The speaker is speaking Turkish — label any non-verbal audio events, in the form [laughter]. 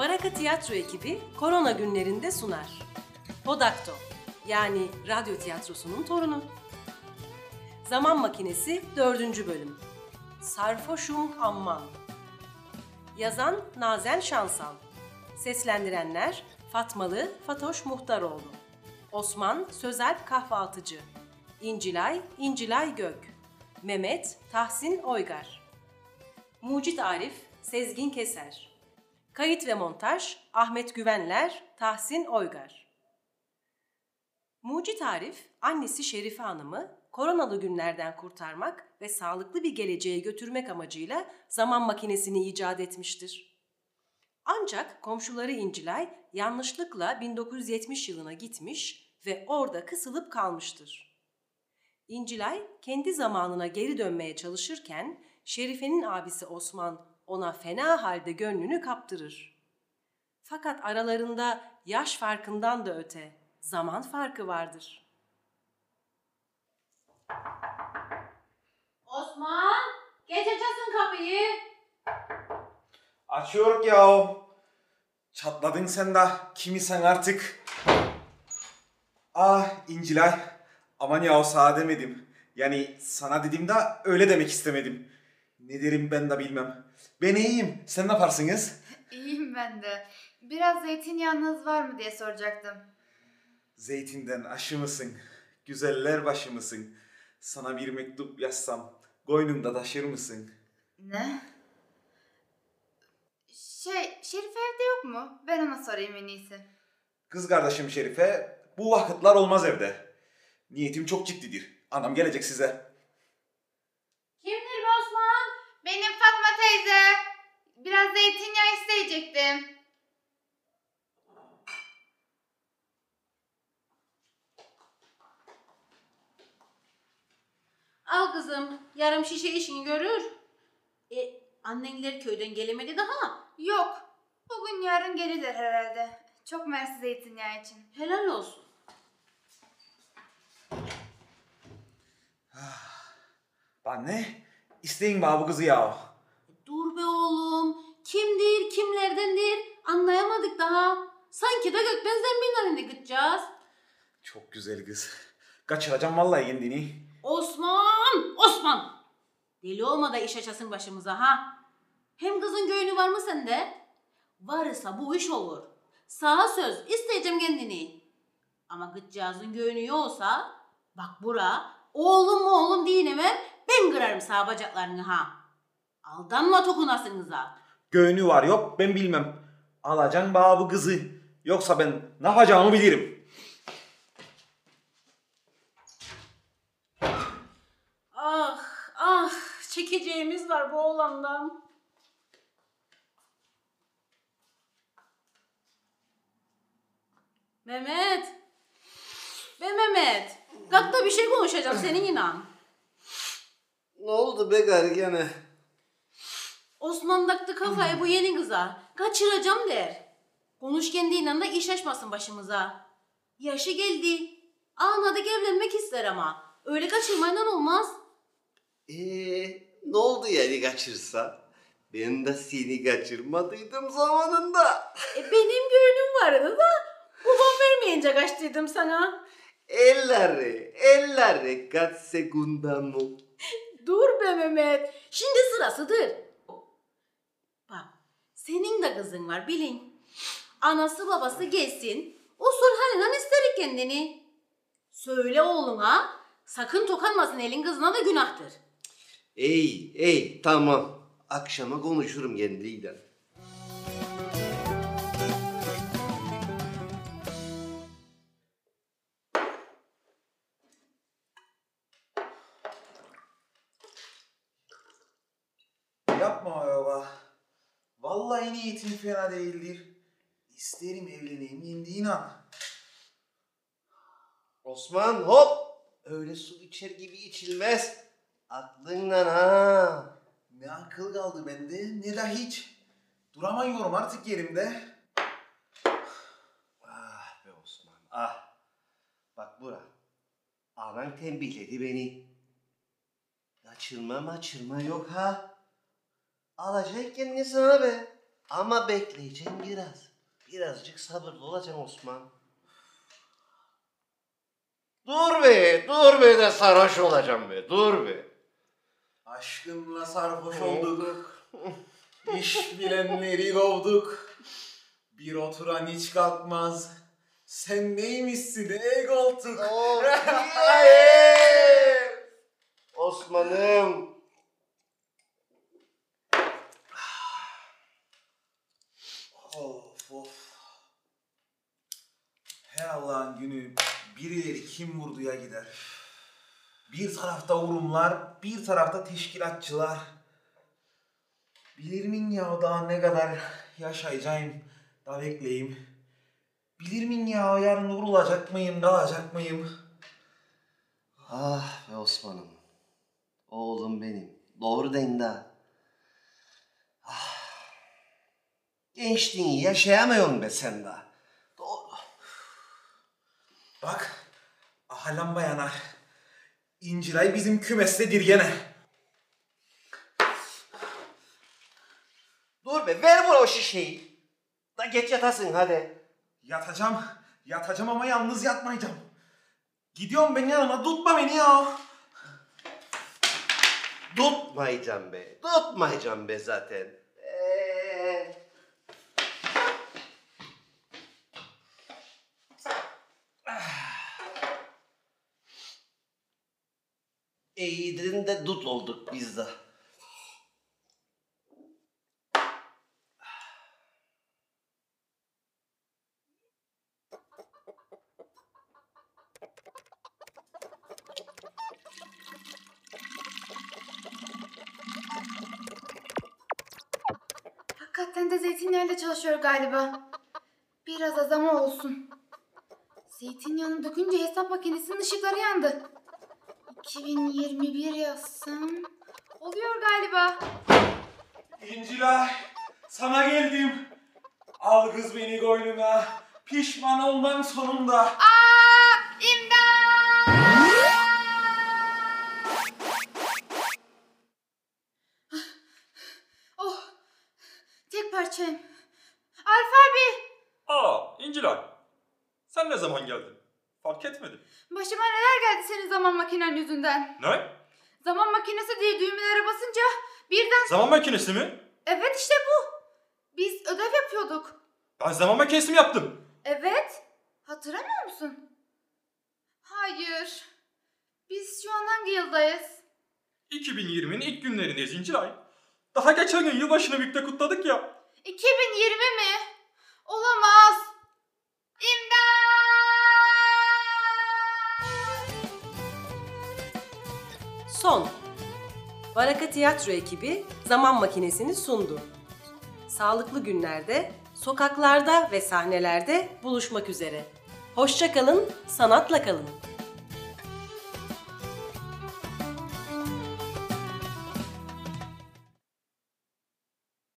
Baraka Tiyatro ekibi korona günlerinde sunar. Podakto yani radyo tiyatrosunun torunu. Zaman Makinesi 4. bölüm. Sarfoşum Amman. Yazan Nazen Şansal. Seslendirenler Fatmalı Fatoş Muhtaroğlu. Osman Sözel Kahvaltıcı. İncilay İncilay Gök. Mehmet Tahsin Oygar. Mucit Arif Sezgin Keser. Kayıt ve montaj Ahmet Güvenler, Tahsin Oygar. Mucit Arif, annesi Şerife Hanım'ı koronalı günlerden kurtarmak ve sağlıklı bir geleceğe götürmek amacıyla zaman makinesini icat etmiştir. Ancak komşuları İncilay yanlışlıkla 1970 yılına gitmiş ve orada kısılıp kalmıştır. İncilay kendi zamanına geri dönmeye çalışırken Şerife'nin abisi Osman ona fena halde gönlünü kaptırır. Fakat aralarında yaş farkından da öte zaman farkı vardır. Osman, geç açasın kapıyı. Açıyor ya. Çatladın sen de. Kimi sen artık? Ah İncilay. Aman ya sana demedim. Yani sana dedim de öyle demek istemedim. Ne derim ben de bilmem. Ben iyiyim. Sen ne yaparsınız? İyiyim ben de. Biraz zeytinyağınız var mı diye soracaktım. Zeytinden aşı mısın? Güzeller başı mısın? Sana bir mektup yazsam koynunda taşır mısın? Ne? Şey, Şerif evde yok mu? Ben ona sorayım en iyisi. Kız kardeşim Şerife bu vakitler olmaz evde. Niyetim çok ciddidir. Anam gelecek size. Kimdir bu Osman? Benim Fatma teyze. Biraz zeytinyağı isteyecektim. Al kızım, yarım şişe işini görür. E, annenler köyden gelemedi daha. Yok. Bugün yarın gelirler herhalde. Çok mersi zeytinyağı için. Helal olsun. Anne, isteyin bana bu kızı ya. Dur be oğlum. Kimdir, kimlerdendir anlayamadık daha. Sanki de gökten zembinler indi gideceğiz. Çok güzel kız. Kaçıracağım vallahi kendini. Osman! Osman! Deli olma da iş açasın başımıza ha. Hem kızın göğünü var mı sende? Varsa bu iş olur. Sağa söz isteyeceğim kendini. Ama gıccağızın göğünü yoksa bak bura oğlum mu oğlum diyemem ben kırarım sağ bacaklarını ha. Aldanma tokunasınıza. Göğünü var yok ben bilmem. Alacaksın bana bu kızı. Yoksa ben ne yapacağımı bilirim. Ah ah çekeceğimiz var bu oğlandan. Mehmet. Be Mehmet. Kalk da bir şey konuşacağım senin inan. Ne oldu be gari gene? Osman taktı kafayı bu yeni kıza. Kaçıracağım der. Konuş kendi inan da iş açmasın başımıza. Yaşı geldi. Anladık evlenmek ister ama. Öyle kaçırmayla olmaz. Eee ne oldu yani kaçırsa? Ben de seni kaçırmadıydım zamanında. E benim gönlüm vardı da babam vermeyince kaçtıydım sana. Elleri, elleri kaç sekunda mı? Be Mehmet. Şimdi sırasıdır. Bak senin de kızın var bilin. Anası babası gelsin. Usul halinden isterik kendini. Söyle oğluna sakın tokanmasın elin kızına da günahtır. Ey, ey tamam. Akşama konuşurum kendiyle. Yapma ya. Vallahi niyetim fena değildir. İsterim evleneyim indiğin an. Osman hop! Öyle su içer gibi içilmez. Aklından ha. Ne akıl kaldı bende ne de hiç. Duramıyorum artık yerimde. Ah be Osman ah. Bak bura. Anan tembihledi beni. Kaçırma maçırma yok ha. Alacak kendini sana be. Ama bekleyeceğim biraz. Birazcık sabırlı olacaksın Osman. Dur be, dur be de sarhoş olacağım be, dur be. Aşkınla sarhoş olduk. İş bilenleri kovduk. Bir oturan hiç kalkmaz. Sen neymişsin ey koltuk? [laughs] Yeah! Osman'ım. Of of. Her Allah'ın günü birileri kim vurduya gider. Bir tarafta urumlar, bir tarafta teşkilatçılar. Bilir miyim ya daha ne kadar yaşayacağım da bekleyeyim. Bilir miyim ya yarın vurulacak mıyım, kalacak mıyım? Ah be Osman'ım. Oğlum benim. Doğru deyin de. Gençliğini yaşayamıyorsun be sen de. Doğru. Bak, aha lamba yanar. İncilay bizim kümestedir gene. Dur be ver bana o şişeyi. Da geç yatasın hadi. Yatacağım, yatacağım ama yalnız yatmayacağım. Gidiyorum ben yanına, tutma beni ya. Tutmayacağım be. Tutmayacağım be zaten. İyidirin de dut olduk biz de. Hakikaten de zeytinyağıyla çalışıyor galiba. Biraz azama olsun. Zeytinyağını dökünce hesap makinesinin ışıkları yandı. 2021 yazsam... Oluyor galiba. İncilay, sana geldim. Al kız beni koynuna. Pişman olmam sonunda. Aa! İmdat! Oh! Tek parçayım. Alfabe! Aa, İncilay. Sen ne zaman geldin? Fark etmedim. Başıma neler geldi senin zaman makinen yüzünden. Ne? Zaman makinesi diye düğmelere basınca birden... Zaman makinesi mi? Evet işte bu. Biz ödev yapıyorduk. Ben zaman makinesi mi yaptım? Evet. Hatırlamıyor musun? Hayır. Biz şu an hangi yıldayız? 2020'nin ilk günlerindeyiz İncilay. Daha geçen gün yılbaşını birlikte kutladık ya. 2020 mi? Olamaz. Son. Baraka Tiyatro ekibi Zaman Makinesi'ni sundu. Sağlıklı günlerde, sokaklarda ve sahnelerde buluşmak üzere. Hoşça kalın, sanatla kalın.